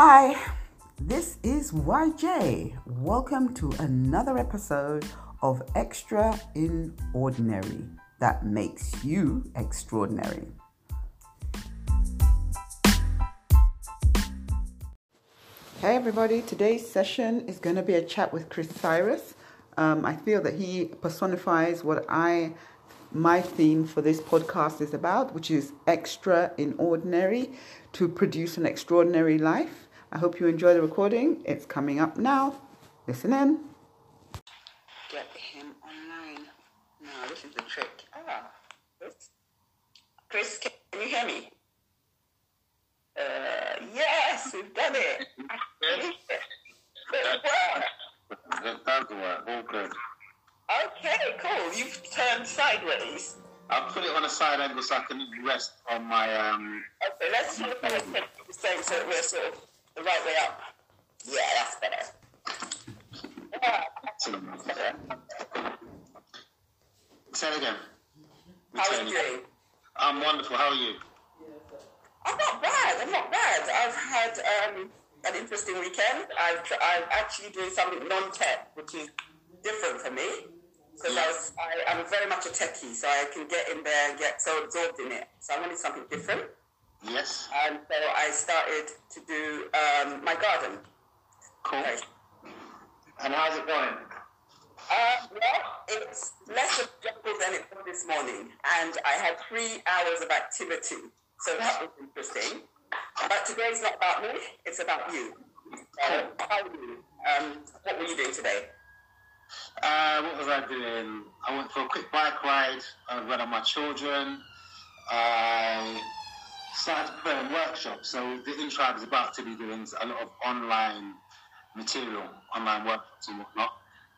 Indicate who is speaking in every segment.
Speaker 1: Hi, this is YJ. Welcome to another episode of Extra in Ordinary that makes you extraordinary. Hey everybody, today's session is going to be a chat with Chris Cyrus. Um, I feel that he personifies what I my theme for this podcast is about, which is extra in ordinary to produce an extraordinary life. I hope you enjoy the recording. It's coming up now. Listen in. Get him online. Now, this is the trick. Ah, Chris, can you hear me? Uh, yes, we've done it. Good
Speaker 2: work. All good.
Speaker 1: Okay, cool. You've turned sideways.
Speaker 2: I'll put it on a side angle so I can rest on my. um.
Speaker 1: Okay, let's look at the same so we're sort of the right way up. Yeah, that's better. Yeah.
Speaker 2: Say it again.
Speaker 1: How are you doing?
Speaker 2: I'm wonderful. How are you?
Speaker 1: I'm not bad. I'm not bad. I've had um, an interesting weekend. I've, I'm actually doing something non-tech, which is different for me because I I, am very much a techie, so I can get in there and get so absorbed in it. So I wanted something different.
Speaker 2: Yes.
Speaker 1: And so I started to do um, my garden.
Speaker 2: Cool. Okay. And how's it going?
Speaker 1: Uh, well, it's less of jungle than it was this morning, and I had three hours of activity, so that was interesting. But today's not about me; it's about you. So, how are you? Um, what were you doing today?
Speaker 2: Uh, what was I doing? I went for a quick bike ride. I read on my children. I started preparing workshops. So the Intribe is about to be doing a lot of online material, online workshops and whatnot.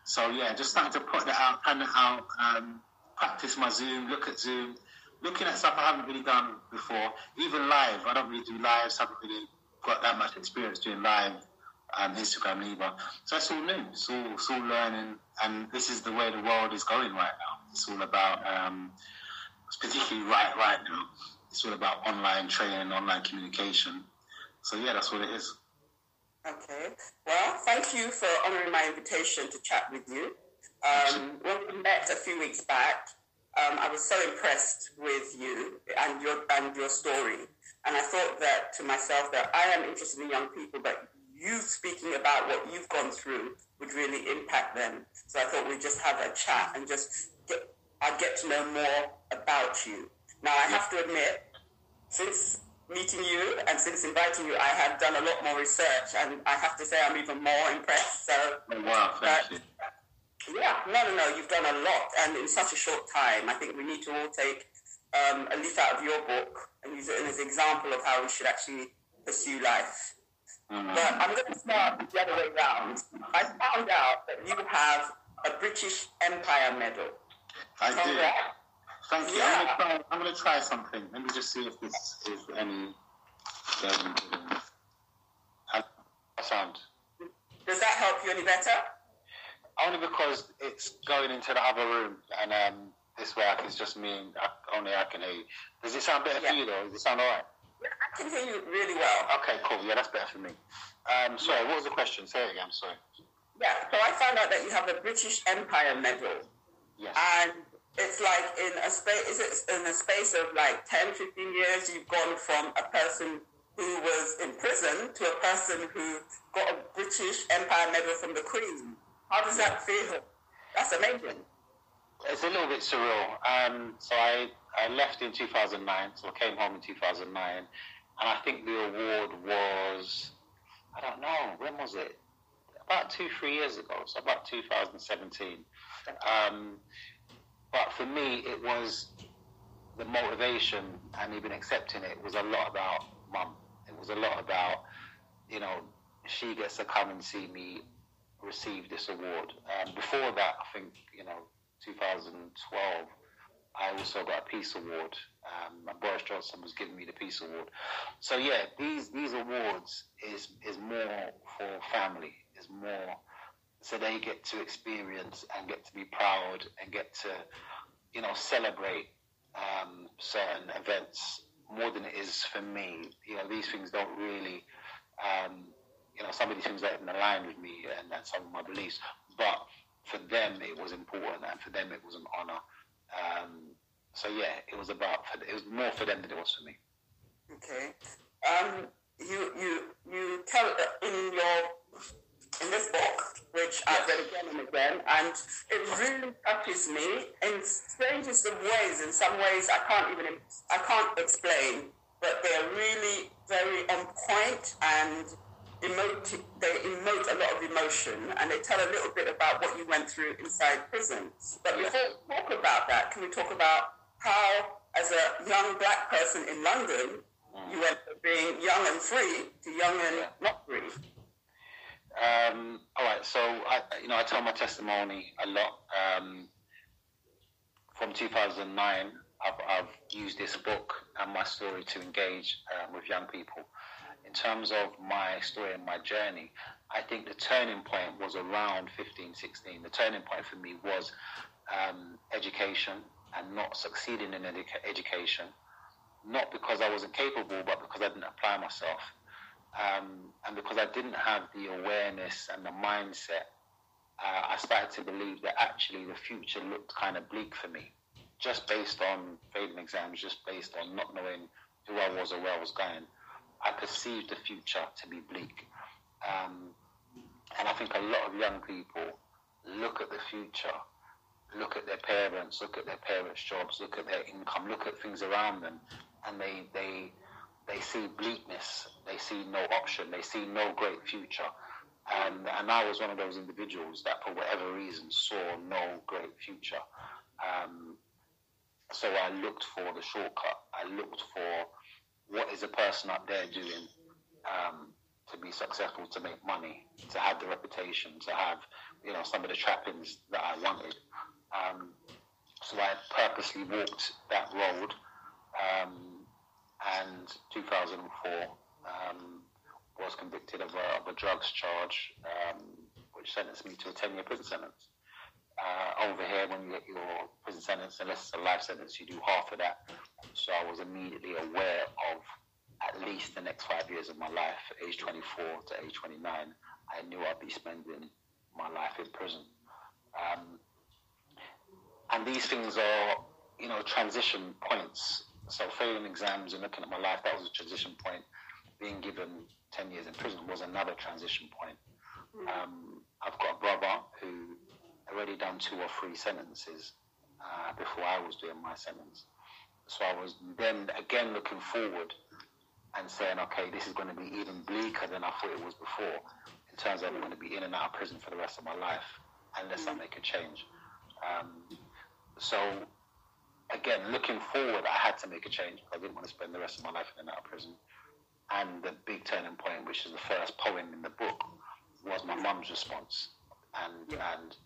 Speaker 2: So yeah, just starting to put that out, plan it out, um, practice my Zoom, look at Zoom, looking at stuff I haven't really done before. Even live, I don't really do lives. Haven't really got that much experience doing live um, Instagram either. So it's all new. It's all, it's all learning, and this is the way the world is going right now. It's all about, um, particularly right right now. It's all about online training, online communication. So yeah, that's what it is.
Speaker 1: Okay. Well, thank you for honouring my invitation to chat with you. Um, when we met a few weeks back, um, I was so impressed with you and your and your story, and I thought that to myself that I am interested in young people, but you speaking about what you've gone through would really impact them. So I thought we'd just have a chat and just get, I'd get to know more about you. Now, I have to admit, since meeting you and since inviting you, I have done a lot more research, and I have to say I'm even more impressed. So,
Speaker 2: oh, wow, thank you.
Speaker 1: Yeah, no, no, no, you've done a lot, and in such a short time. I think we need to all take um, a leaf out of your book and use it as an example of how we should actually pursue life. Mm-hmm. But I'm going to start the other way around. I found out that you have a British Empire medal.
Speaker 2: I do. Thank you. Yeah. I'm going to try something. Let me just see if this is any. I sound.
Speaker 1: Does that help you any better?
Speaker 2: Only because it's going into the other room, and um, this way it's just me, and I, only I can hear you. Does it sound better yeah. for you, though? Does it sound all right?
Speaker 1: I can hear you really well.
Speaker 2: Okay, cool. Yeah, that's better for me. Um, sorry, what was the question? Say it again. Sorry.
Speaker 1: Yeah, so I found out that you have a British Empire medal.
Speaker 2: Yes.
Speaker 1: And it's like in a space, is it in a space of like 10, 15 years, you've gone from a person who was in prison to a person who got a British Empire medal from the Queen. How does that feel? That's amazing.
Speaker 2: It's a little bit surreal. Um, so I I left in 2009, so I came home in 2009, and I think the award was, I don't know, when was it? About two, three years ago, so about 2017. Um, but for me, it was the motivation and even accepting it was a lot about mum. It was a lot about, you know, she gets to come and see me receive this award. Um, before that, I think, you know, 2012, I also got a Peace Award. Um, Boris Johnson was giving me the Peace Award. So yeah, these these awards is is more for family. Is more so they get to experience and get to be proud and get to you know celebrate um, certain events more than it is for me. You know, these things don't really Um, you know, some of these things didn't align with me and, some of my beliefs, but for them it was important, and for them it was an honor. Um, so yeah, it was about for, it was more for them than it was for me.
Speaker 1: Okay. Um, you you you tell in your in this book, which I've read again and again, and it really touches me in strangest of ways. In some ways, I can't even I can't explain, but they're really very on point and emote. They emote a lot of emotion, and they tell a little bit about what you went through inside prison. But before we talk about that, can we talk about how, as a young black person in London, mm. you went from being young and free to young and not free?
Speaker 2: Um, all right, so I, you know, I tell my testimony a lot. Um, from 2009, I've, I've, used this book and my story to engage um, with young people. In terms of my story and my journey, I think the turning point was around 15, 16. The turning point for me was um, education and not succeeding in educa- education, not because I wasn't capable, but because I didn't apply myself. Um, and because I didn't have the awareness and the mindset, uh, I started to believe that actually the future looked kind of bleak for me, just based on failing exams, just based on not knowing who I was or where I was going. I perceived the future to be bleak. Um, and I think a lot of young people look at the future, look at their parents, look at their parents' jobs, look at their income, look at things around them, and they, they they see bleakness, they see no option, they see no great future. And, and I was one of those individuals that, for whatever reason, saw no great future. Um, so I looked for the shortcut. I looked for what is a person up there doing um, to be successful, to make money, to have the reputation, to have you know some of the trappings that I wanted. Um, so I purposely walked that road. Um, and 2004 um, was convicted of a, of a drugs charge, um, which sentenced me to a 10 year prison sentence. Uh, over here, when you get your prison sentence, unless it's a life sentence, you do half of that. So I was immediately aware of at least the next five years of my life, age 24 to age 29. I knew I'd be spending my life in prison. Um, and these things are, you know, transition points so failing exams and looking at my life, that was a transition point. Being given 10 years in prison was another transition point. Hmm. Um, I've got a brother who already done two or three sentences uh, before I was doing my sentence. So I was then again looking forward and saying, okay, this is going to be even bleaker than I thought it was before in terms of I'm going to be in and out of prison for the rest of my life unless I hmm. make a change. Um, so again, looking forward, I had to make a change. I didn't want to spend the rest of my life in and out of prison. And the big turning point, which is the first poem in the book, was my mum's response, and and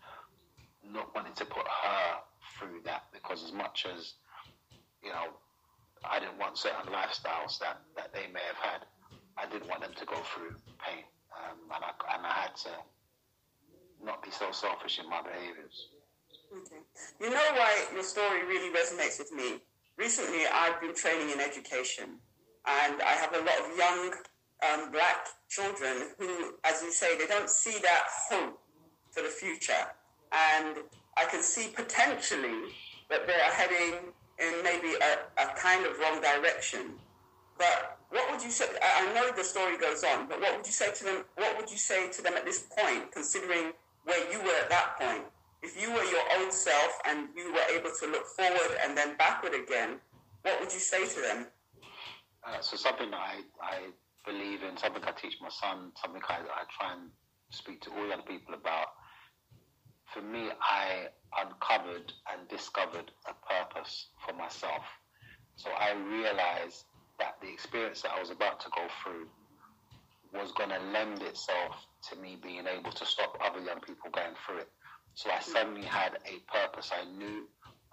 Speaker 2: not wanting to put her through that because as much as you know, I didn't want certain lifestyles that that they may have had. I didn't want them to go through pain, um, and I and I had to not be so selfish in my behaviors.
Speaker 1: Okay. You know why your story really resonates with me? Recently, I've been training in education, and I have a lot of young um, black children who, as you say, they don't see that hope for the future. And I can see potentially that they are heading in maybe a, a kind of wrong direction. But what would you say? I know the story goes on, but what would you say to them? What would you say to them at this point, considering where you were at that point? If you were your old self and you were able to look forward and then backward again, what would you say to them?
Speaker 2: Uh, so something that I, I believe in, something I teach my son, something I, I try and speak to all young people about. For me, I uncovered and discovered a purpose for myself. So I realized that the experience that I was about to go through was going to lend itself to me being able to stop other young people going through it. So I suddenly had a purpose. I knew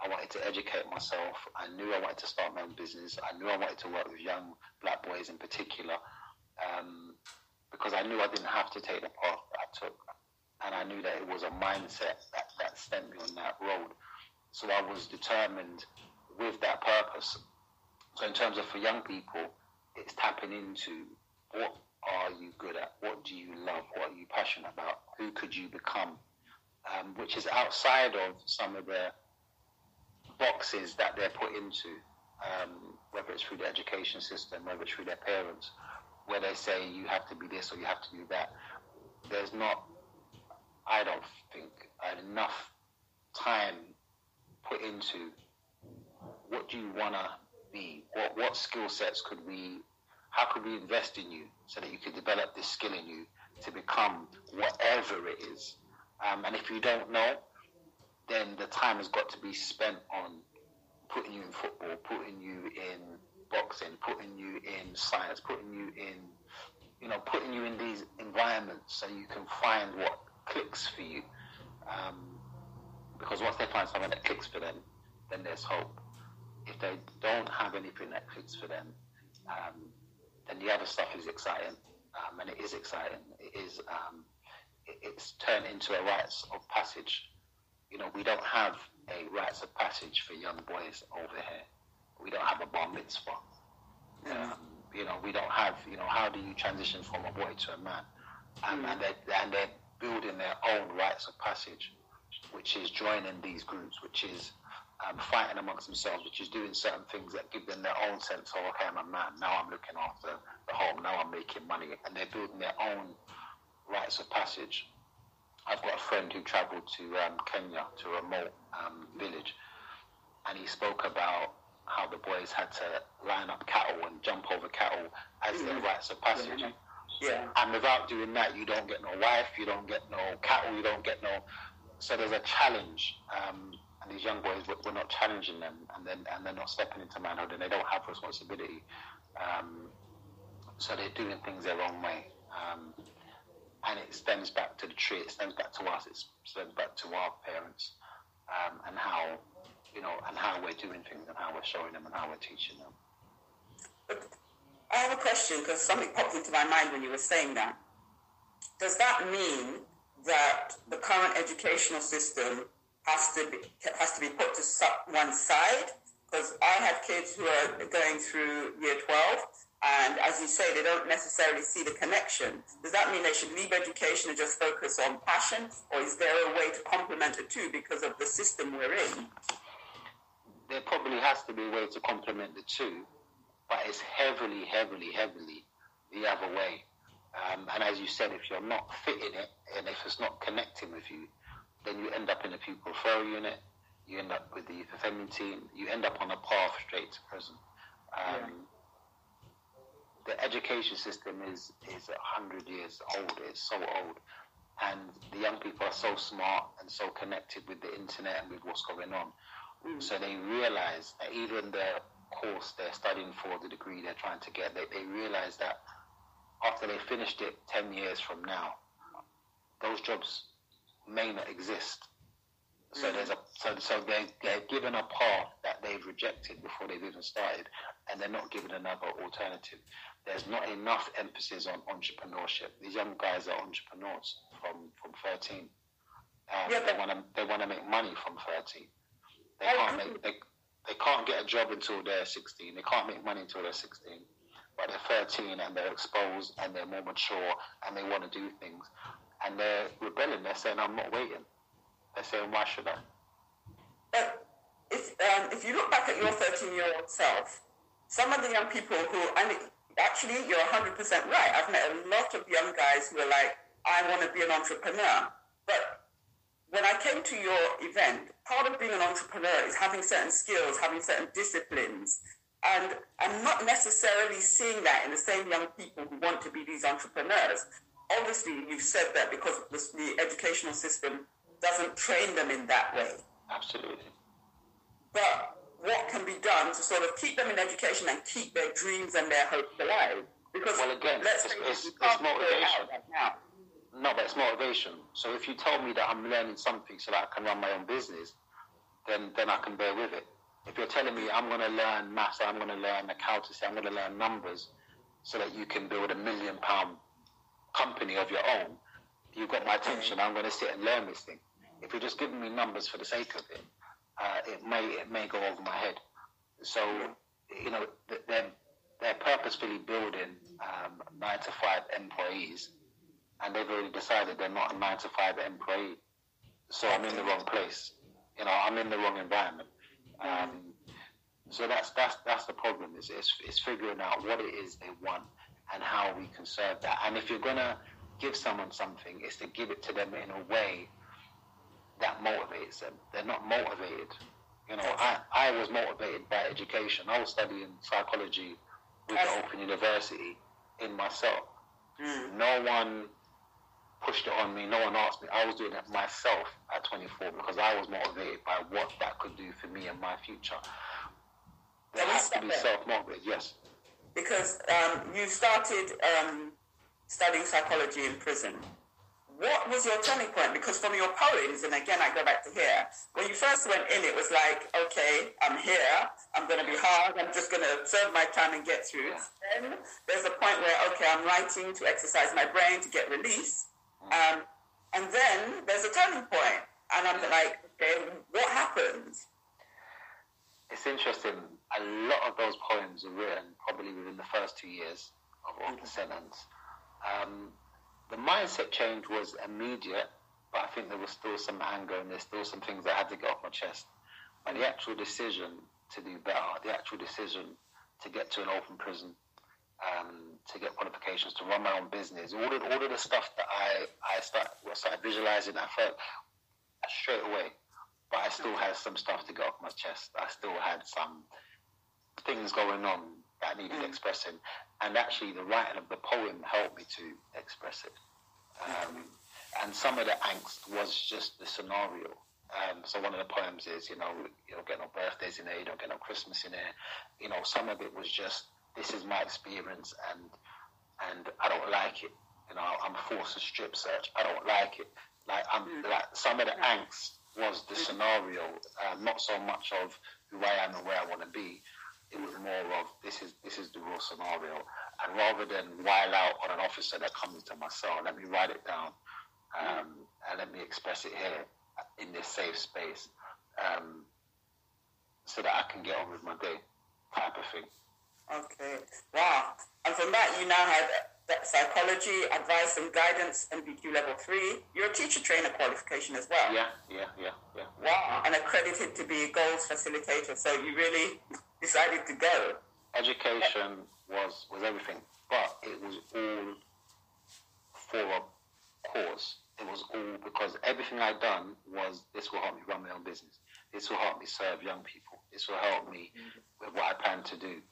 Speaker 2: I wanted to educate myself. I knew I wanted to start my own business. I knew I wanted to work with young black boys in particular um, because I knew I didn't have to take the path that I took. And I knew that it was a mindset that, that sent me on that road. So I was determined with that purpose. So in terms of for young people, it's tapping into what are you good at? What do you love? What are you passionate about? Who could you become? Um, which is outside of some of the boxes that they're put into, um, whether it's through the education system, whether it's through their parents, where they say you have to be this or you have to do that. There's not, I don't think, enough time put into what do you want to be? What, what skill sets could we, how could we invest in you so that you could develop this skill in you to become whatever it is? Um, and if you don't know, then the time has got to be spent on putting you in football, putting you in boxing, putting you in science, putting you in, you know, putting you in these environments so you can find what clicks for you. Um, because once they find something that clicks for them, then there's hope. If they don't have anything that clicks for them, um, then the other stuff is exciting, um, and it is exciting. It is. Um, it's turned into a rites of passage. You know, we don't have a rites of passage for young boys over here. We don't have a bar mitzvah. Um, you know, we don't have. You know, how do you transition from a boy to a man? Um, and they're and they're building their own rites of passage, which is joining these groups, which is um, fighting amongst themselves, which is doing certain things that give them their own sense of, okay, I'm a man, now I'm looking after the home, now I'm making money, and they're building their own rites of passage. I've got a friend who travelled to um, Kenya, to a remote um, village, and he spoke about how the boys had to line up cattle and jump over cattle as mm-hmm. their rites of passage.
Speaker 1: Yeah. yeah.
Speaker 2: And without doing that, you don't get no wife, you don't get no cattle, you don't get no. So there's a challenge. Um, and these young boys we're not challenging them and then and they're not stepping into manhood and they don't have responsibility um, so they're doing things their own way um, and it stems back to the tree it stems back to us it stems back to our parents um, and how you know and how we're doing things and how we're showing them and how we're teaching them.
Speaker 1: I have a question because something popped into my mind when you were saying that. Does that mean that the current educational system has to be has to be put to one side? Because I have kids who are going through year 12 and as you say they don't necessarily see the connection does that mean they should leave education and just focus on passion or is there a way to complement the two because of the system we're in
Speaker 2: there probably has to be a way to complement the two but it's heavily heavily heavily the other way um, and as you said if you're not fitting it and if it's not connecting with you then you end up in a pupil referral unit, you end up with the youth offending team, you end up on a path straight to prison. Um, yeah. The education system is is hundred years old. It's so old, and the young people are so smart and so connected with the internet and with what's going on. Mm. So they realize that even the course they're studying for, the degree they're trying to get, they, they realize that after they finished it ten years from now, those jobs may not exist. So mm. there's a so so they they're given a path that they've rejected before they've even started, and they're not given another alternative. There's not enough emphasis on entrepreneurship. These young guys are entrepreneurs from from 13. Um, yeah, they want to they want to make money from 13. They can't make they, they can't get a job until they're 16. They can't make money until they're 16. But they're 13 and they're exposed and they're more mature and they want to do things and they're rebelling. They're saying, "I'm not waiting." They're saying, "Why should I?"
Speaker 1: But if um, if you look back at your 13 year old self, some of the young people who, and actually, you're 100 percent right. I've met a lot of young guys who are like, "I want to be an entrepreneur," but when I came to your event, part of being an entrepreneur is having certain skills, having certain disciplines. And I'm not necessarily seeing that in the same young people who want to be these entrepreneurs obviously you've said that because the educational system doesn't train them in that way.
Speaker 2: Absolutely.
Speaker 1: But what can be done to sort of keep them in education and keep their dreams and their hopes alive? Because
Speaker 2: well, again, let's it's, it's, it's motivation. Right no, but it's motivation. So if you tell me that I'm learning something so that I can run my own business, then then I can bear with it. If you're telling me I'm going to learn maths, I'm going to learn accountancy, I'm going to learn numbers, so that you can build a million pound company of your own, you've got my attention. I'm going to sit and learn this thing. If you're just giving me numbers for the sake of it, uh, it may it may go over my head. So you know, there they're purposefully building um, nine to five employees, and they've already decided they're not a nine to five employee. So I'm in the wrong place. You know, I'm in the wrong environment. Um, so that's that's that's the problem. Is it's, it's figuring out what it is they want and how we can serve that. And if you're gonna give someone something, it's to give it to them in a way that motivates them. They're not motivated. You know, I, I was motivated by education. I was studying psychology with the Open University in myself. Mm. No one pushed it on me. No one asked me. I was doing it myself at 24 because I was motivated by what that could do for me and my future. There has to be self-motivated, yes.
Speaker 1: Because um, you started um, studying psychology in prison what was your turning point? Because from your poems, and again, I go back to here, when you first went in, it was like, okay, I'm here, I'm going to be hard, I'm just going to serve my time and get through. Then there's a point where, okay, I'm writing to exercise my brain to get release. Um, and then there's a turning point, and I'm like, okay, what happens?
Speaker 2: It's interesting. A lot of those poems were written probably within the first two years of, of the sentence. Um, the mindset change was immediate, but I think there was still some anger and there's still some things that had to get off my chest. But the actual decision to do better, the actual decision to get to an open prison, um, to get qualifications, to run my own business, all of, all of the stuff that I, I start, started visualizing, I felt straight away. But I still had some stuff to get off my chest. I still had some things going on that needed mm. expressing and actually the writing of the poem helped me to express it. Um, and some of the angst was just the scenario. Um, so one of the poems is, you know, you don't get no birthdays in there, you don't get no Christmas in there. You know, some of it was just, this is my experience, and and I don't like it. You know, I'm forced to strip search. I don't like it. Like I'm mm. like some of the angst was the scenario, uh, not so much of who I am and where I want to be, it was more of this is this is the real scenario, and rather than while out on an officer that comes to my cell, let me write it down, um, and let me express it here in this safe space, um, so that I can get on with my day, type of thing.
Speaker 1: Okay. Wow. And from that, you now have psychology, advice, and guidance, NVQ level three. You're a teacher trainer qualification as well.
Speaker 2: Yeah, yeah, yeah, yeah.
Speaker 1: Wow. And accredited to be a goals facilitator. So you really decided to go.
Speaker 2: Education was was everything, but it was all for a cause. It was all because everything I'd done was this will help me run my own business. This will help me serve young people. This will help me with what I plan to do.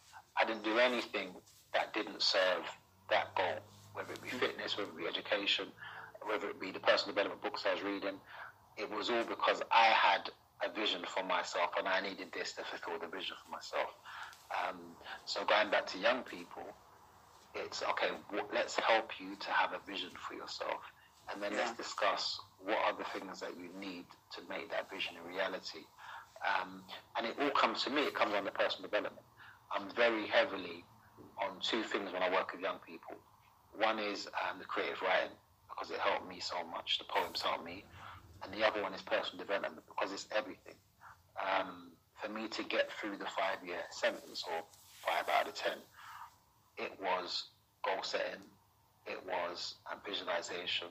Speaker 2: I didn't do anything that didn't serve that goal, whether it be fitness, whether it be education, whether it be the personal development books I was reading. It was all because I had a vision for myself, and I needed this to fulfill the vision for myself. Um, so going back to young people, it's okay. let's help you to have a vision for yourself, and then yeah. let's discuss what are the things that you need to make that vision a reality. Um, and it all comes to me. It comes under personal development. I'm very heavily on two things when I work with young people. One is um, the creative writing because it helped me so much. The poems helped me and the other one is personal development because it's everything. Um, for me to get through the five year sentence or five out of ten, it was goal setting, it was visualization,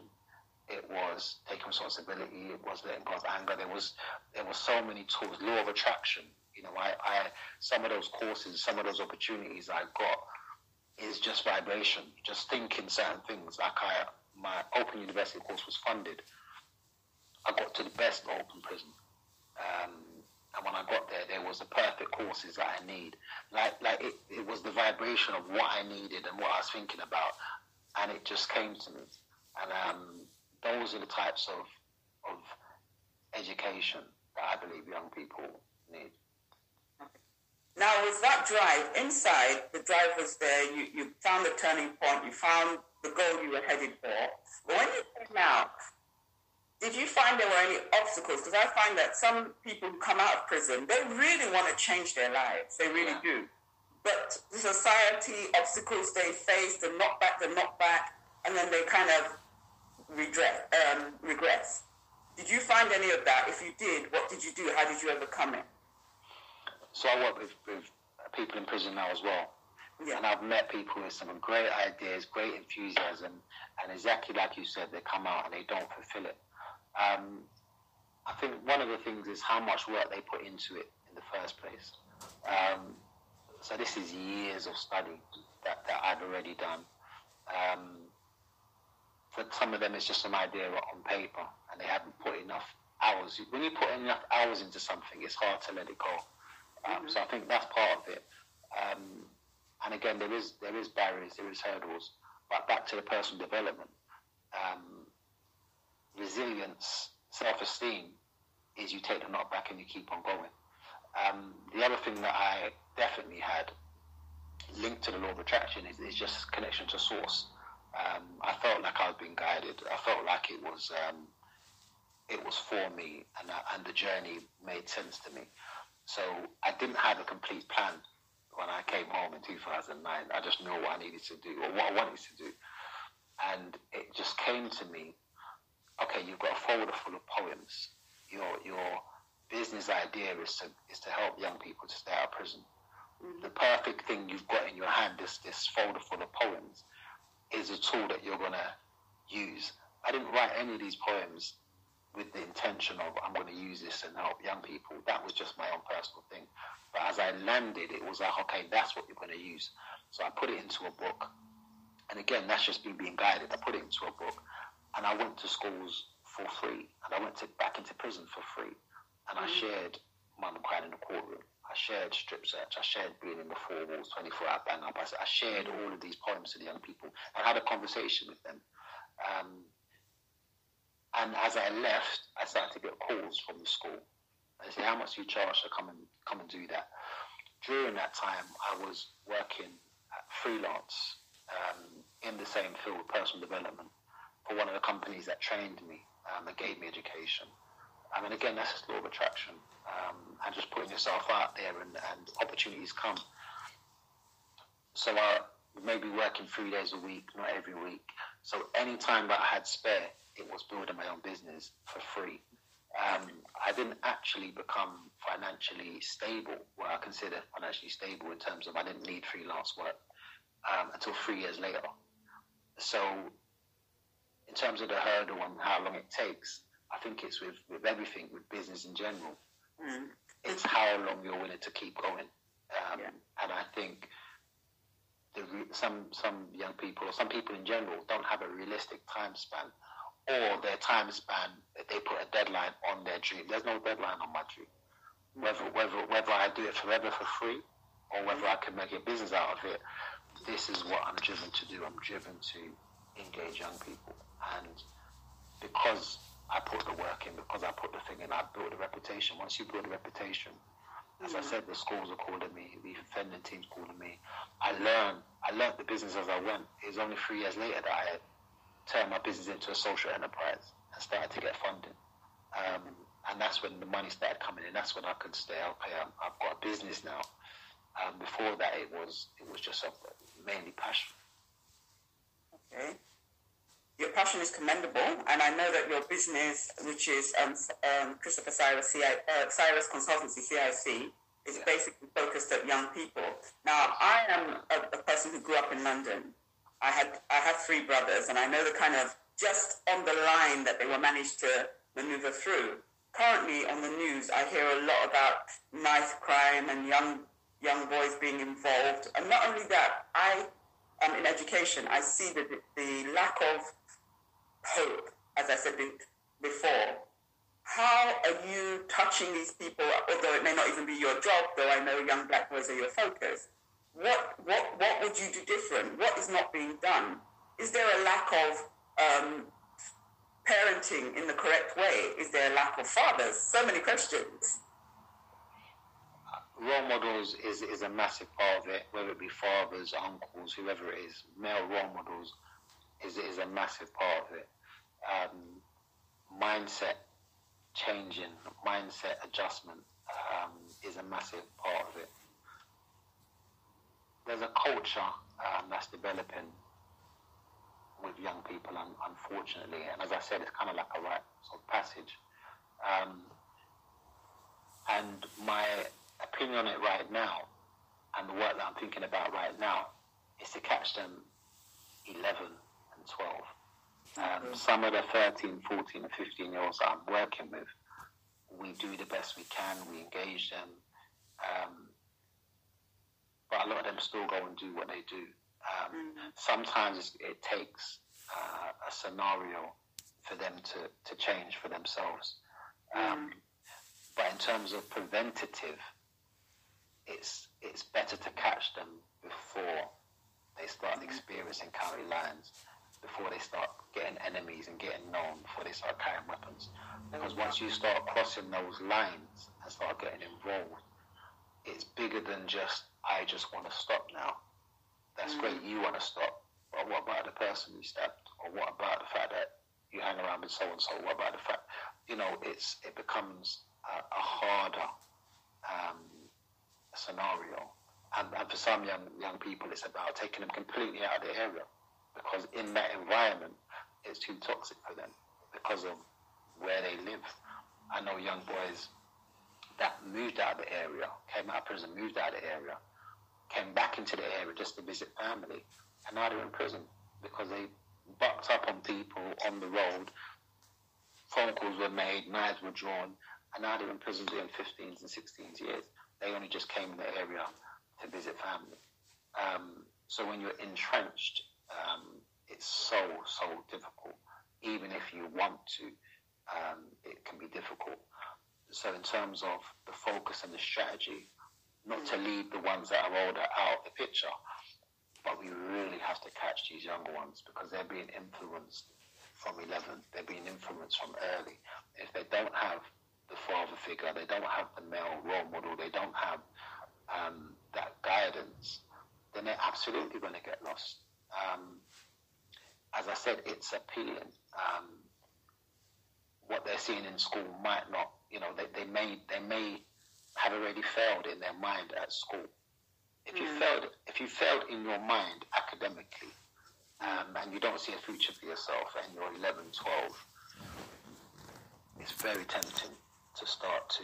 Speaker 2: it was taking responsibility, it was letting go of anger. There was there was so many tools. Law of attraction. You know, I, I some of those courses, some of those opportunities I got is just vibration, just thinking certain things. Like I, my Open University course was funded I got to the best open prison. Um, and when I got there, there was the perfect courses that I need. Like, like it, it was the vibration of what I needed and what I was thinking about, and it just came to me. And um, those are the types of of education that I believe young people need.
Speaker 1: Now, with that drive inside, the drive was there. You you found the turning point. You found the goal you were headed for. But when you came out, did you find there were any obstacles? Because I find that some people who come out of prison, they really want to change their lives. They really yeah. do. But the society obstacles they face, the knockback, the knockback, and then they kind of regress. Um, regress. Did you find any of that? If you did, what did you do? How did you overcome it?
Speaker 2: So I work with, with people in prison now as well. Yeah. And I've met people with some great ideas, great enthusiasm, and exactly like you said, they come out and they don't fulfill it. Um, I think one of the things is how much work they put into it in the first place. Um, so this is years of study that, that I've already done. Um, for some of them, it's just an idea on paper, and they haven't put enough hours. When you put enough hours into something, it's hard to let it go. Um, mm-hmm. So I think that's part of it. Um, and again, there is there is barriers, there is hurdles. But back to the personal development, um, resilience, self-esteem is you take the knock back and you keep on going. Um, the other thing that I definitely had linked to the law of attraction is, is just connection to source. Um, I felt like I was being guided. I felt like it was um, it was for me, and and the journey made sense to me. So I didn't have a complete plan when I came home in 2009. I just knew what I needed to do or what I wanted to do, and it just came to me. Okay, you've got a folder full of poems. Your your business idea is to is to help young people to stay out of prison. Mm-hmm. The perfect thing you've got in your hand, this this folder full of poems, is a tool that you're gonna use. I didn't write any of these poems with the intention of I'm going to use this and help young people. That was just my own personal thing. But as I landed, it was like, okay, that's what you're going to use. So I put it into a book. And again, that's just me being guided. I put it into a book and I went to schools for free and I went to, back into prison for free. And I mm-hmm. shared Mum Crying in the Courtroom. I shared Strip Search. I shared Being in the Four Walls, 24 Hour Bang Up. I, I shared all of these poems to the young people I had a conversation with them. Um, and as I left, I started to get calls from the school. They say, "How much do you charge to come and come and do that?" During that time, I was working freelance um, in the same field, personal development, for one of the companies that trained me um, and gave me education. I mean, again, that's just law of attraction, um, and just putting yourself out there, and, and opportunities come. So I maybe working three days a week, not every week. So any time that I had spare, it was building my own business for free. Um, I didn't actually become financially stable, what I consider financially stable in terms of I didn't need freelance work um, until three years later. So, in terms of the hurdle and how long it takes, I think it's with, with everything, with business in general. Mm. It's how long you're willing to keep going. Um, yeah. And I think the, some some young people or some people in general don't have a realistic time span or their time span, they put a deadline on their dream. There's no deadline on my dream. Whether whether whether I do it forever for free or whether I can make a business out of it, this is what I'm driven to do. I'm driven to engage young people, and because I put the work in, because I put the thing in, I built a reputation. Once you build a reputation, as I said, the schools are calling me, the offending teams calling me. I learned, I learned the business as I went. It was only three years later that I turned my business into a social enterprise and started to get funding. Um, and that's when the money started coming in. That's when I could stay. Okay, i have got a business now. Um, before that, it was it was just a, mainly passion.
Speaker 1: Okay. Your passion is commendable, and I know that your business, which is um, um, Christopher Cyrus, CI, uh, Cyrus Consultancy, CIC, is yeah. basically focused at young people. Now, I am a, a person who grew up in London, I had I have three brothers, and I know the kind of just on the line that they were managed to maneuver through. Currently, on the news, I hear a lot about knife crime and young young boys being involved. And not only that, I am in education. I see the the lack of hope, as I said before. How are you touching these people? Although it may not even be your job, though I know young black boys are your focus what, what, what would you do different? What is not being done? Is there a lack of um, parenting in the correct way? Is there a lack of fathers? So many questions.
Speaker 2: Role models is, is a massive part of it, whether it be fathers, uncles, whoever it is. Male role models is, is a massive part of it. Um, mindset changing, mindset adjustment um, is a massive part of it there's a culture um, that's developing with young people, un- unfortunately. And as I said, it's kind of like a rite of passage. Um, and my opinion on it right now And the work that I'm thinking about right now is to catch them 11 and 12. Um, mm-hmm. Some of the 13, 14, 15 year olds I'm working with, we do the best we can, we engage them. Um, but a lot of them still go and do what they do. Um, mm-hmm. Sometimes it takes uh, a scenario for them to, to change for themselves. Um, mm-hmm. But in terms of preventative, it's it's better to catch them before they start experiencing county lines, before they start getting enemies and getting known, for they start carrying weapons. Because once you start crossing those lines and start getting involved, it's bigger than just I just want to stop now. That's mm. great. You want to stop, but what about the person you stabbed? Or what about the fact that you hang around with so and so? What about the fact, you know, it's it becomes a, a harder um, scenario. And, and for some young young people, it's about taking them completely out of the area because in that environment, it's too toxic for them because of where they live. I know young boys that moved out of the area, came out of prison, moved out of the area, came back into the area just to visit family, and now they're in prison because they bucked up on people on the road. Phone calls were made, knives were drawn, and now they're in prison doing 15s and 16s years. They only just came in the area to visit family. Um, so when you're entrenched, um, it's so, so difficult. Even if you want to, um, it can be difficult. So in terms of the focus and the strategy, not to leave the ones that are older out of the picture, but we really have to catch these younger ones because they're being influenced from 11. They're being influenced from early. If they don't have the father figure, they don't have the male role model, they don't have um, that guidance, then they're absolutely going to get lost. Um, as I said, it's appealing. Um, what they're seeing in school might not, you know, they, they may they may have already failed in their mind at school. If you mm. failed, if you failed in your mind academically, um, and you don't see a future for yourself, and you're 11, 12, it's very tempting to start to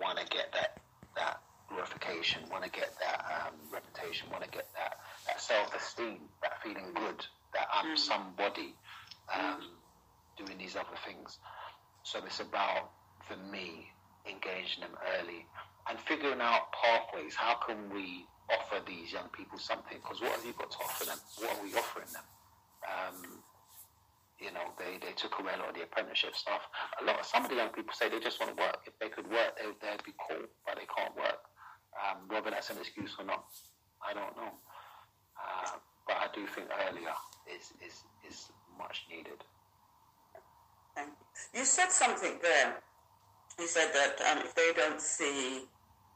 Speaker 2: want to get that that glorification, want to get that um, reputation, want to get that that self esteem, that feeling good that I'm mm. somebody um, doing these other things. So it's about for me engaging them early and figuring out pathways. How can we offer these young people something? Because what have you got to offer them? What are we offering them? Um, you know, they, they took away a lot of the apprenticeship stuff. A lot of some of the young people say they just want to work. If they could work, they, they'd be cool, but they can't work. Um, whether that's an excuse or not, I don't know. Uh, but I do think earlier is is is much needed.
Speaker 1: You said something there You said that um, if they don't see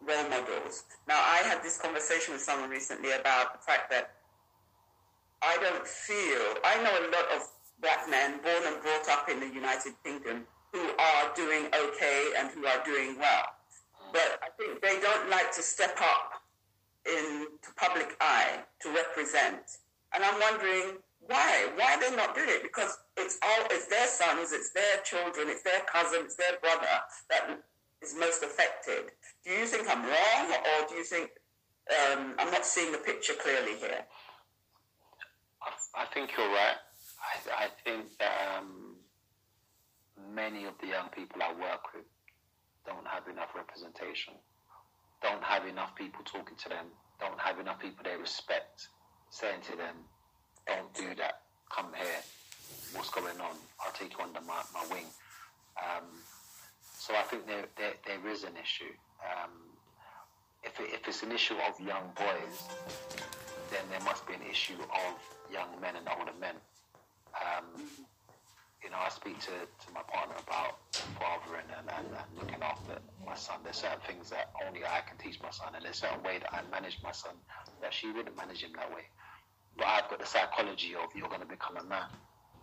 Speaker 1: role models. Now, I had this conversation with someone recently about the fact that I don't feel, I know a lot of black men born and brought up in the United Kingdom who are doing okay and who are doing well. But I think they don't like to step up in the public eye to represent. And I'm wondering why? Why are they not doing it? Because it's all it's their sons, it's their children, it's their cousin, it's their brother that is most affected. Do you think I'm wrong, or do you think um, I'm not seeing the picture clearly here?
Speaker 2: I, think you're right. I, I think that um, many of the young people I work with don't have enough representation, don't have enough people talking to them, don't have enough people they respect saying to them, don't do that, come here, what's going on, I'll take you under my, my wing. Um, so I think there, there, there is an issue. Um, if, it, if it's an issue of young boys, then there must be an issue of young men and older men. Um, you know, I speak to, to my partner about fathering and, and, and, looking after my son. There's certain things that only I can teach my son, and there's certain way that I manage my son that she wouldn't manage him that way. But I've got the psychology of you're going to become a man.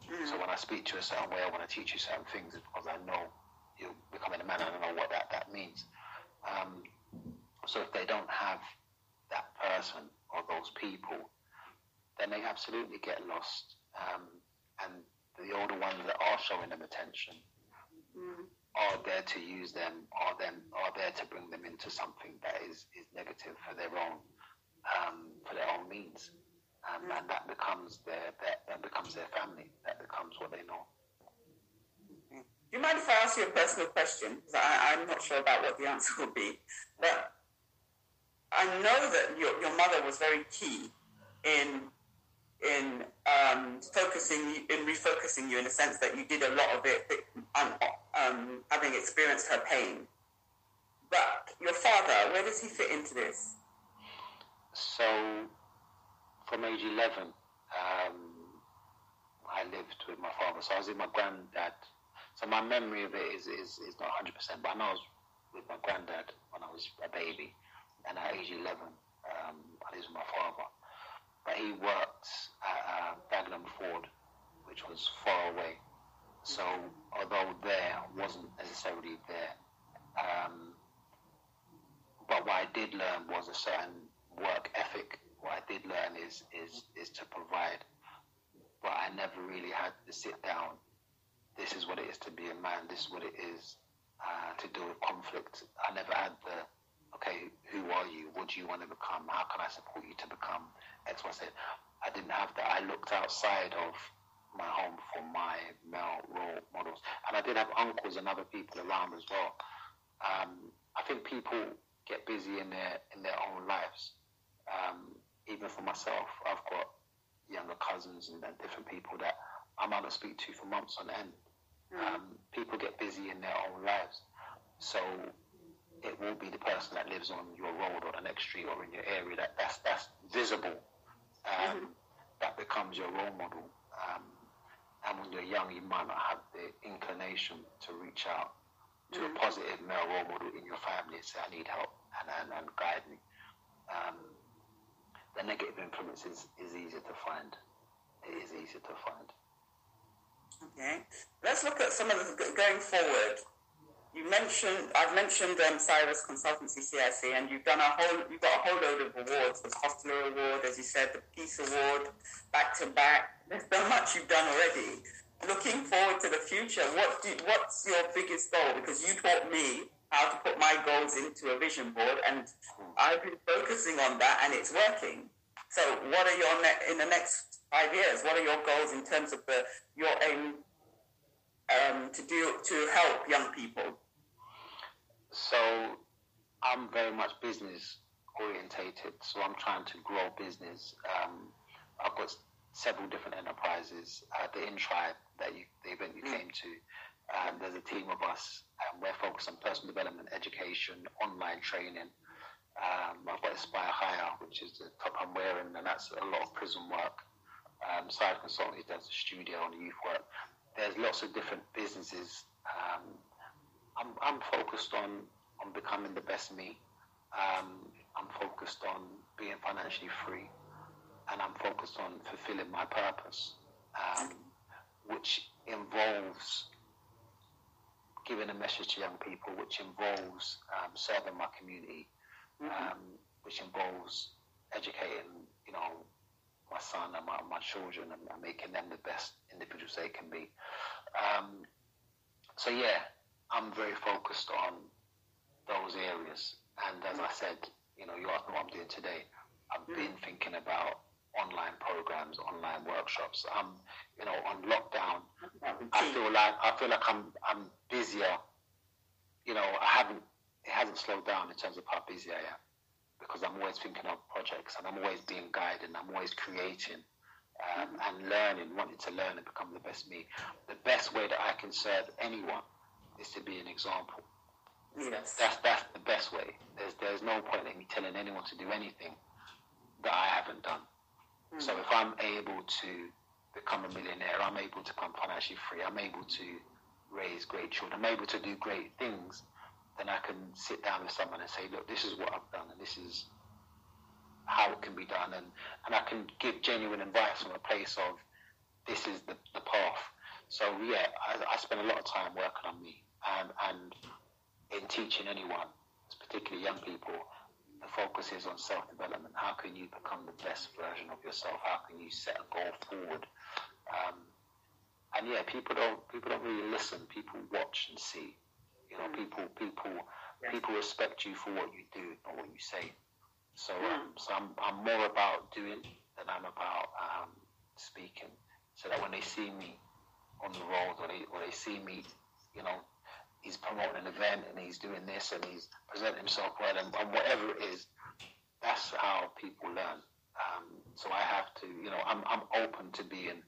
Speaker 2: Mm. So when I speak to you a certain way, I want to teach you certain things because I know you're becoming a man and I know what that, that means. Um, so if they don't have that person or those people, then they absolutely get lost. Um, and the older ones that are showing them attention, mm. are there to use them, are them are there to bring them into something that is, is negative for their own um, for their own means, um, and that becomes their, their that becomes their family. That becomes what they know.
Speaker 1: Do you mind if I ask you a personal question? I, I'm not sure about what the answer will be, but I know that your, your mother was very key in in um, focusing in refocusing you in the sense that you did a lot of it um, um, having experienced her pain. But your father, where does he fit into this?
Speaker 2: So, from age 11, um, I lived with my father. So I was with my granddad. So my memory of it is, is, is not 100%, but I know I was with my granddad when I was a baby. And at age 11, um, I lived with my father. But he worked at uh, Dagenham Ford, which was far away. So although there wasn't necessarily there, um, but what I did learn was a certain work ethic. What I did learn is is is to provide, but I never really had to sit down. This is what it is to be a man. This is what it is uh, to deal with conflict. I never had the okay. Who are you? What do you want to become? How can I support you to become X, Y, Z? I didn't have that. I looked outside of my home for my male role models. And I did have uncles and other people around as well. Um, I think people get busy in their in their own lives. Um, even for myself, I've got younger cousins and, and, different people that I might not speak to for months on end. Mm. Um, people get busy in their own lives, so it will be the person that lives on your road or the next street or in your area that that's that's visible. Um, mm-hmm. That becomes your role model. Um, and when you're young, you might not have the inclination to reach out to mm. a positive male role model in your family and say, I need help and, and, and guide me. Um, the negative influence is, is easier to find. It is easier to find.
Speaker 1: Okay. Let's look at some of the going forward. You mentioned, I've mentioned um, Cyrus Consultancy CIC, and you've done a whole, you've got a whole load of awards. The Hostler Award, as you said, the Peace Award, back to back. There's so much you've done already. Looking forward to the future, what do, what's your biggest goal? Because you taught me how to put my goals into a vision board, and I've been focusing on that, and it's working. So, what are your ne- in the next five years? What are your goals in terms of the your aim um, to do to help young people?
Speaker 2: So I'm very much business orientated. So I'm trying to grow business. Um, I've got several different enterprises. Uh, the In Tribe that you, the event you mm. came to, um, there's a team of us, and we're focused on personal development, education, online training. Um, I've got Aspire Higher, which is the top I'm wearing, and that's a lot of prison work. Um, Side Consultancy does the studio and the youth work. There's lots of different businesses um, I'm, I'm focused on, on becoming the best me. Um, I'm focused on being financially free. And I'm focused on fulfilling my purpose, um, which involves giving a message to young people, which involves um, serving my community, mm-hmm. um, which involves educating, you know, my son and my, my children and, and, making them the best individuals they can be. Um, so yeah, I'm very focused on those areas. And as I said, you know, you asked me what I'm doing today. I've mm. been thinking about online programs, online workshops. I'm, you know, on lockdown. I feel like I feel like I'm I'm busier. You know, I haven't it hasn't slowed down in terms of how busy I am because I'm always thinking of projects and I'm always being guided and I'm always creating um, and learning, wanting to learn and become the best me. The best way that I can serve anyone is to be an example.
Speaker 1: Yes.
Speaker 2: That's that's the best way. There's there's no point in me telling anyone to do anything that I haven't done. Mm. So if I'm able to become a millionaire, I'm able to become financially free, I'm able to raise great children, I'm able to do great things, then I can sit down with someone and say, look, this is what I've done and this is how it can be done and, and I can give genuine advice from a place of this is the, the path. So yeah, I, I spend a lot of time working on me um, and in teaching anyone, particularly young people, the focus is on self development. How can you become the best version of yourself? How can you set a goal forward? Um, and yeah, people don't people don't really listen. People watch and see. You know, mm. people people people respect you for what you do, not what you say. So mm. um, so I'm I'm more about doing than I'm about um, speaking. So that when they see me on the road or they or they see me, you know, he's promoting an event and he's doing this and he's presenting himself well and, and whatever it is, that's how people learn. Um, so I have to, you know, I'm I'm open to being.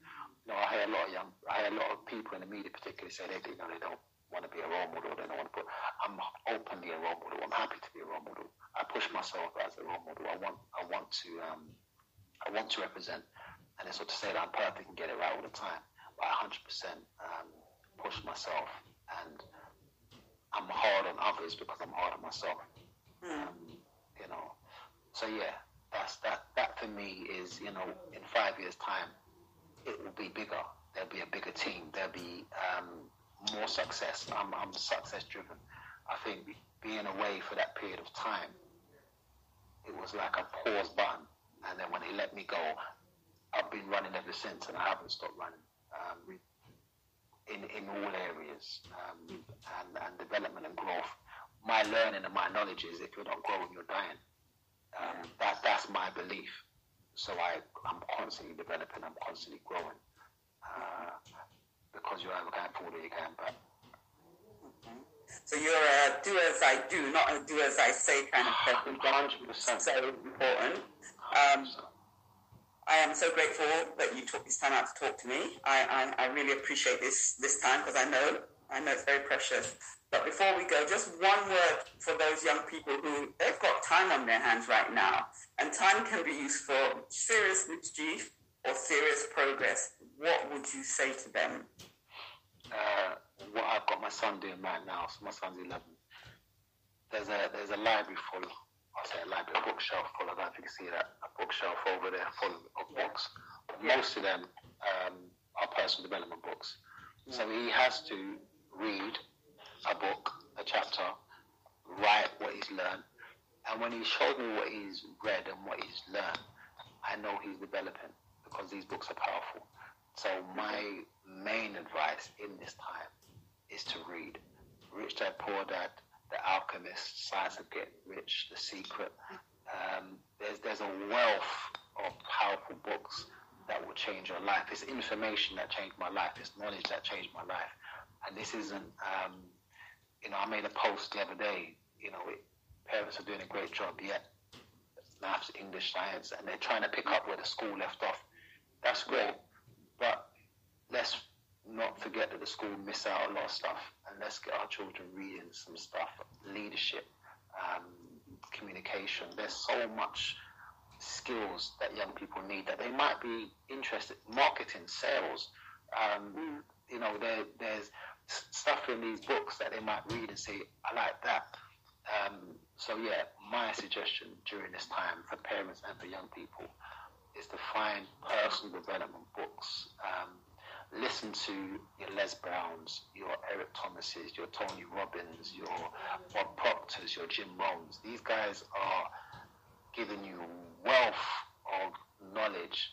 Speaker 2: You know, I hear a lot of young, I hear a lot of people in the media, particularly, say they, you know, they don't want to be a role model, they don't want to. But I'm openly a role model. I'm happy to be a role model. I push myself as a role model. I want, I want to, um, I want to represent. And it's not to say that I'm perfect and get it right all the time, but I 100% um, push myself and I'm hard on others because I'm hard on myself. Mm. Um, you know, so yeah, that's that. That for me is you know in five years' time, it will be bigger. There'll be a bigger team. There'll be um, more success. I'm, I'm success driven. I think being away for that period of time, it was like a pause button. And then when he let me go, I've been running ever since, and I haven't stopped running. Um, in in all areas, um, and, and development and growth. My learning and my knowledge is if you're not growing, you're dying. Um, that that's my belief. So I I'm constantly developing. I'm constantly growing. Uh, because you're either going forward or you going back.
Speaker 1: Mm-hmm. So you're a do as I do, not a do as I say kind of person.
Speaker 2: Hundred percent.
Speaker 1: So important. Um, I am so grateful that you took this time out to talk to me. I, I, I really appreciate this this time because I know I know it's very precious. But before we go, just one word for those young people who they've got time on their hands right now, and time can be used for serious mischief or serious progress. What would you say to them?
Speaker 2: Uh, what I've got my son doing right now. So my son's eleven. There's a there's a library full. I say a library, a bookshelf full. I don't know if you can see that. A bookshelf over there full of books. Most of them um, are personal development books. So he has to read a book, a chapter, write what he's learned. And when he showed me what he's read and what he's learned, I know he's developing because these books are powerful. So my main advice in this time is to read Rich Dad Poor Dad, The Alchemist, Science of Getting Rich, The Secret. Um, there's there's a wealth of powerful books that will change your life. It's information that changed my life. It's knowledge that changed my life. And this isn't um, you know, I made a post the other day, you know, it, parents are doing a great job yet. Maths, English, science, and they're trying to pick up where the school left off. That's great. But let's not forget that the school miss out a lot of stuff and let's get our children reading some stuff, leadership, um, communication. There's so much skills that young people need that they might be interested marketing sales um, mm. you know there, there's stuff in these books that they might read and say, I like that. Um, so yeah, my suggestion during this time for parents and for young people is to find personal development books. Um, listen to your Les Browns, your Eric Thomases, your Tony Robbins, your Bob Proctors, your Jim Rohns. These guys are giving you wealth of knowledge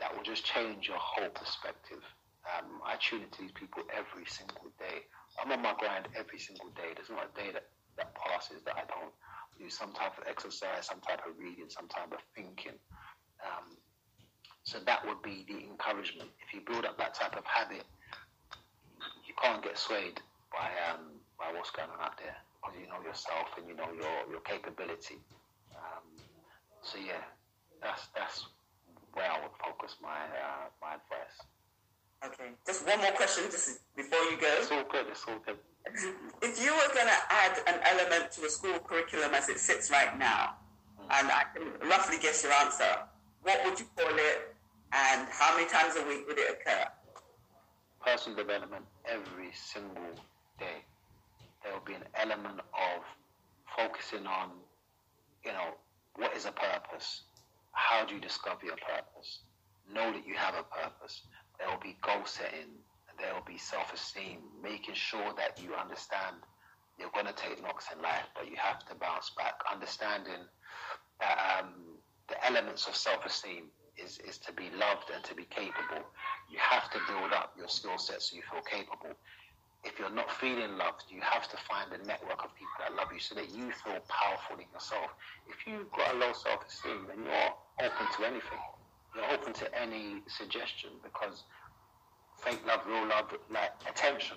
Speaker 2: that will just change your whole perspective. Um, I tune into these people every single day. I'm on my grind every single day. There's not a day that, that passes that I don't do some type of exercise, some type of reading, some type of thinking. Um, so that would be the encouragement. If you build up that type of habit, you can't get swayed by um, by what's going on out there because you know yourself and you know your your capability. Um, so yeah, that's that's where I would focus my uh, my advice.
Speaker 1: Okay, just one more question, just before you go.
Speaker 2: It's all good. It's all good.
Speaker 1: If you were going to add an element to the school curriculum as it sits right now, mm. and I can roughly guess your answer, what would you call it, and how many times a week would it occur?
Speaker 2: Personal development every single day. There will be an element of focusing on, you know, what is a purpose? How do you discover your purpose? Know that you have a purpose there will be goal setting, there will be self esteem, making sure that you understand you're going to take knocks in life, but you have to bounce back. Understanding that um, the elements of self esteem is, is to be loved and to be capable. You have to build up your skill set so you feel capable. if you're not feeling loved, you have to find a network of people that love you so that you feel powerful in yourself. If you've got a low self esteem, then you're open to anything. You're open to any suggestion because fake love, real love, like attention,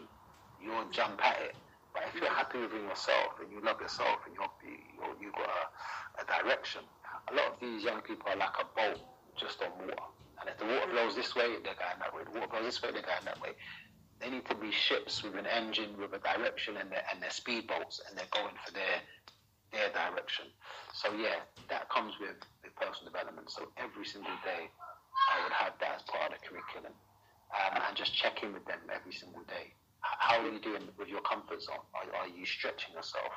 Speaker 2: you'll jump at it. But if you're happy within yourself and you love yourself and you're, you're, you've got a, a direction, a lot of these young people are like a boat just on water. And if the water mm. blows this way, they're going that way. The water blows this way, they're going that way. They need to be ships with an engine, with a direction, and they're, and they're speedboats, and they're going for their their direction. So yeah, that comes with, the personal development. So every single day, I would have that as part of the curriculum, um, and just check in with them every single day. How are you doing with your comfort zone? Are, are you stretching yourself?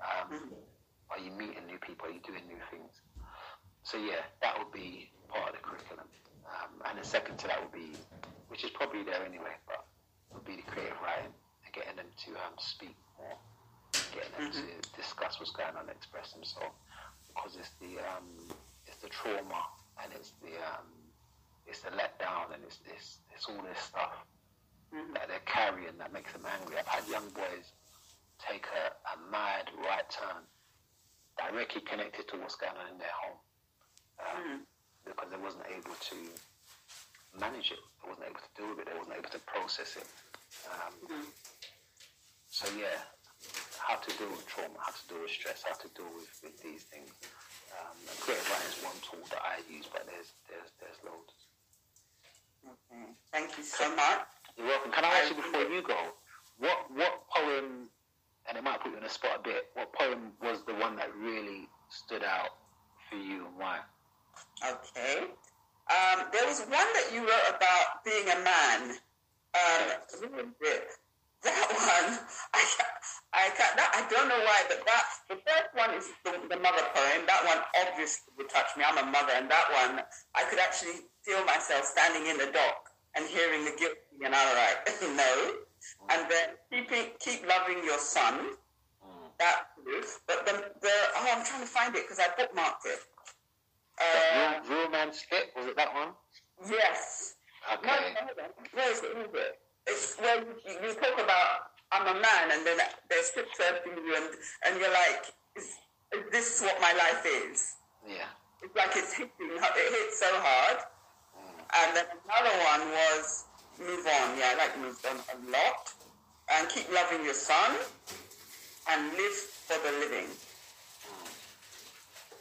Speaker 2: Um, are you meeting new people? Are you doing new things? So yeah, that would be part of the curriculum. Um, and the second to that would be, which is probably there anyway, but would be the creative writing and getting them to um, speak more, them mm-hmm. to discuss what's going on, express themselves, because it's the um, it's the trauma and it's the um, it's the letdown and it's it's, it's all this stuff mm-hmm. that they're carrying that makes them angry. I've had young boys take a, a mad right turn directly connected to what's going on in their home um, mm-hmm. because they wasn't able to manage it. I wasn't able to deal with it. I wasn't able to process it. Um, mm-hmm. So yeah, how to deal with trauma, how to deal with stress, how to deal with, with these things. Um, creative writing is one tool that I use, but there's there's there's loads.
Speaker 1: Okay. Thank you so much.
Speaker 2: You're welcome. Can I ask you before you go, what what poem, and it might put you on the spot a bit, what poem was the one that really stood out for you and why?
Speaker 1: Okay. Um, there was one that you wrote about being a man. Um, that one, I, I, that, I don't know why, but that the first one is the, the mother poem. That one obviously would touch me. I'm a mother, and that one I could actually feel myself standing in the dock and hearing the guilt, and all right, no. And then keep keep loving your son. That, but the, the oh, I'm trying to find it because I bookmarked it.
Speaker 2: Uh, real, real man slip was it that one?
Speaker 1: Yes.
Speaker 2: Okay. No,
Speaker 1: where is it? Where is it? It's where you, you talk about I'm a man, and then they're strip searching you, and and you're like, is, is this what my life is?
Speaker 2: Yeah.
Speaker 1: It's like it's hitting. It hits so hard. Mm. And then another one was move on. Yeah, I like move on a lot, and keep loving your son, and live for the living. Mm.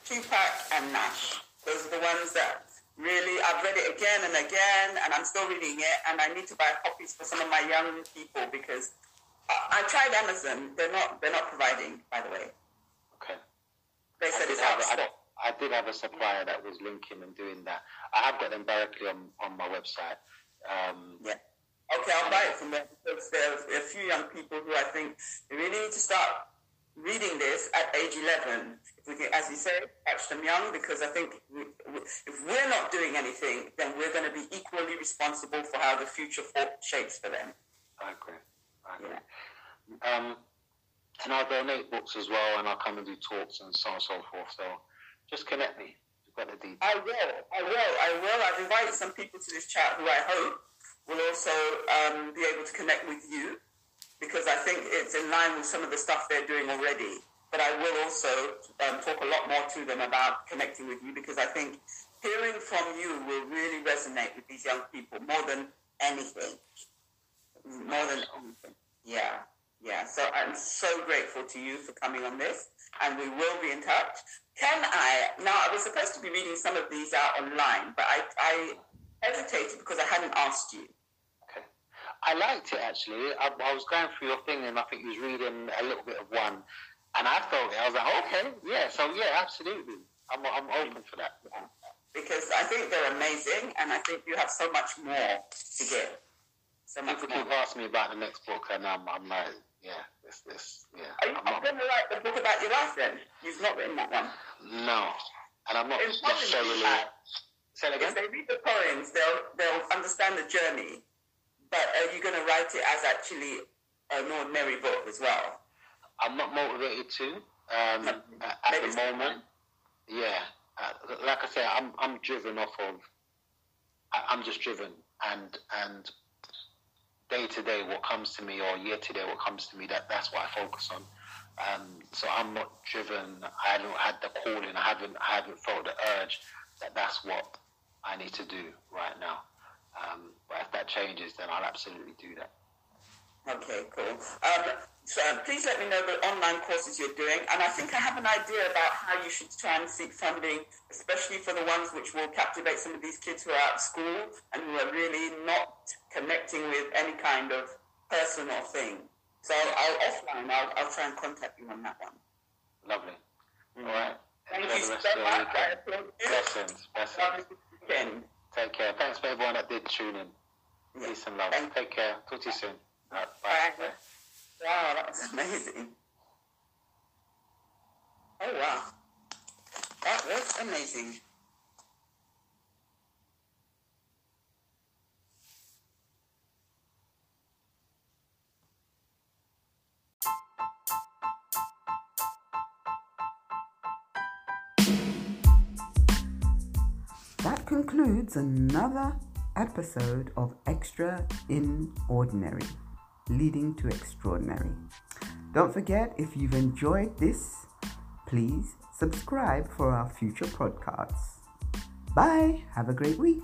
Speaker 1: Tupac and Nash. Those are the ones that really, I've read it again and again, and I'm still reading it, and I need to buy copies for some of my young people because I, I tried Amazon. They're not. They're not providing, by the way.
Speaker 2: Okay.
Speaker 1: They said it's out.
Speaker 2: I, I did have a supplier that was linking and doing that. I have got them directly on, on my website. Um,
Speaker 1: yeah. Okay, I'll buy it from them because there's a few young people who I think really need to start reading this at age 11, if we can, as you say, catch them young, because I think if we're not doing anything, then we're going to be equally responsible for how the future shapes for them.
Speaker 2: I agree. I agree. Yeah. Um, and I'll donate books as well, and I'll come and do talks and so on and so forth. So just connect me. You've got the details.
Speaker 1: I will. I will. I will. I've invited some people to this chat who I hope will also um, be able to connect with you because I think it's in line with some of the stuff they're doing already. But I will also um, talk a lot more to them about connecting with you because I think hearing from you will really resonate with these young people more than anything. More than anything. Yeah. Yeah. So I'm so grateful to you for coming on this and we will be in touch. Can I, now I was supposed to be reading some of these out online, but I, I hesitated because I hadn't asked you. Okay.
Speaker 2: I liked it actually. I, I, was going through your thing and I think you was reading a little bit of one, and I it. I was like, okay, yeah. So yeah, absolutely. I'm I'm open for that.
Speaker 1: Because I think they're amazing, and I think you have so much more to give.
Speaker 2: So much People more. keep asking me about the next book, and I'm, I'm like, yeah, this, this, yeah.
Speaker 1: Are you going to write the book about your life then? You've not written that one.
Speaker 2: No, and I'm not it's necessarily. Say again.
Speaker 1: If they read the poems, they'll they'll understand the journey but are you going to write it as actually an ordinary book as well?
Speaker 2: I'm not motivated to um, at, at the moment. Yeah, uh, like I say, I'm I'm driven off of. I, I'm just driven, and and day to day what comes to me or year to day what comes to me. That that's what I focus on. Um, so I'm not driven. I haven't had the calling. I haven't I haven't felt the urge that that's what I need to do right now. Um, but if that changes, then I'll absolutely do that.
Speaker 1: Okay, cool. Um, so um, please let me know the online courses you're doing, and I think I have an idea about how you should try and seek funding, especially for the ones which will captivate some of these kids who are out of school and who are really not connecting with any kind of person or thing. So I'll offline. I'll, I'll try and contact you on that one.
Speaker 2: Lovely. Mm-hmm. All right.
Speaker 1: Thank Enjoy you so much.
Speaker 2: Blessings. Blessings. Take care. Thanks for everyone that did tune in. Peace and love. Take care. Talk to you soon. Bye. bye.
Speaker 1: Wow, that was amazing. Oh wow. That was amazing. That concludes another episode of Extra in Ordinary, leading to extraordinary. Don't forget, if you've enjoyed this, please subscribe for our future podcasts. Bye. Have a great week.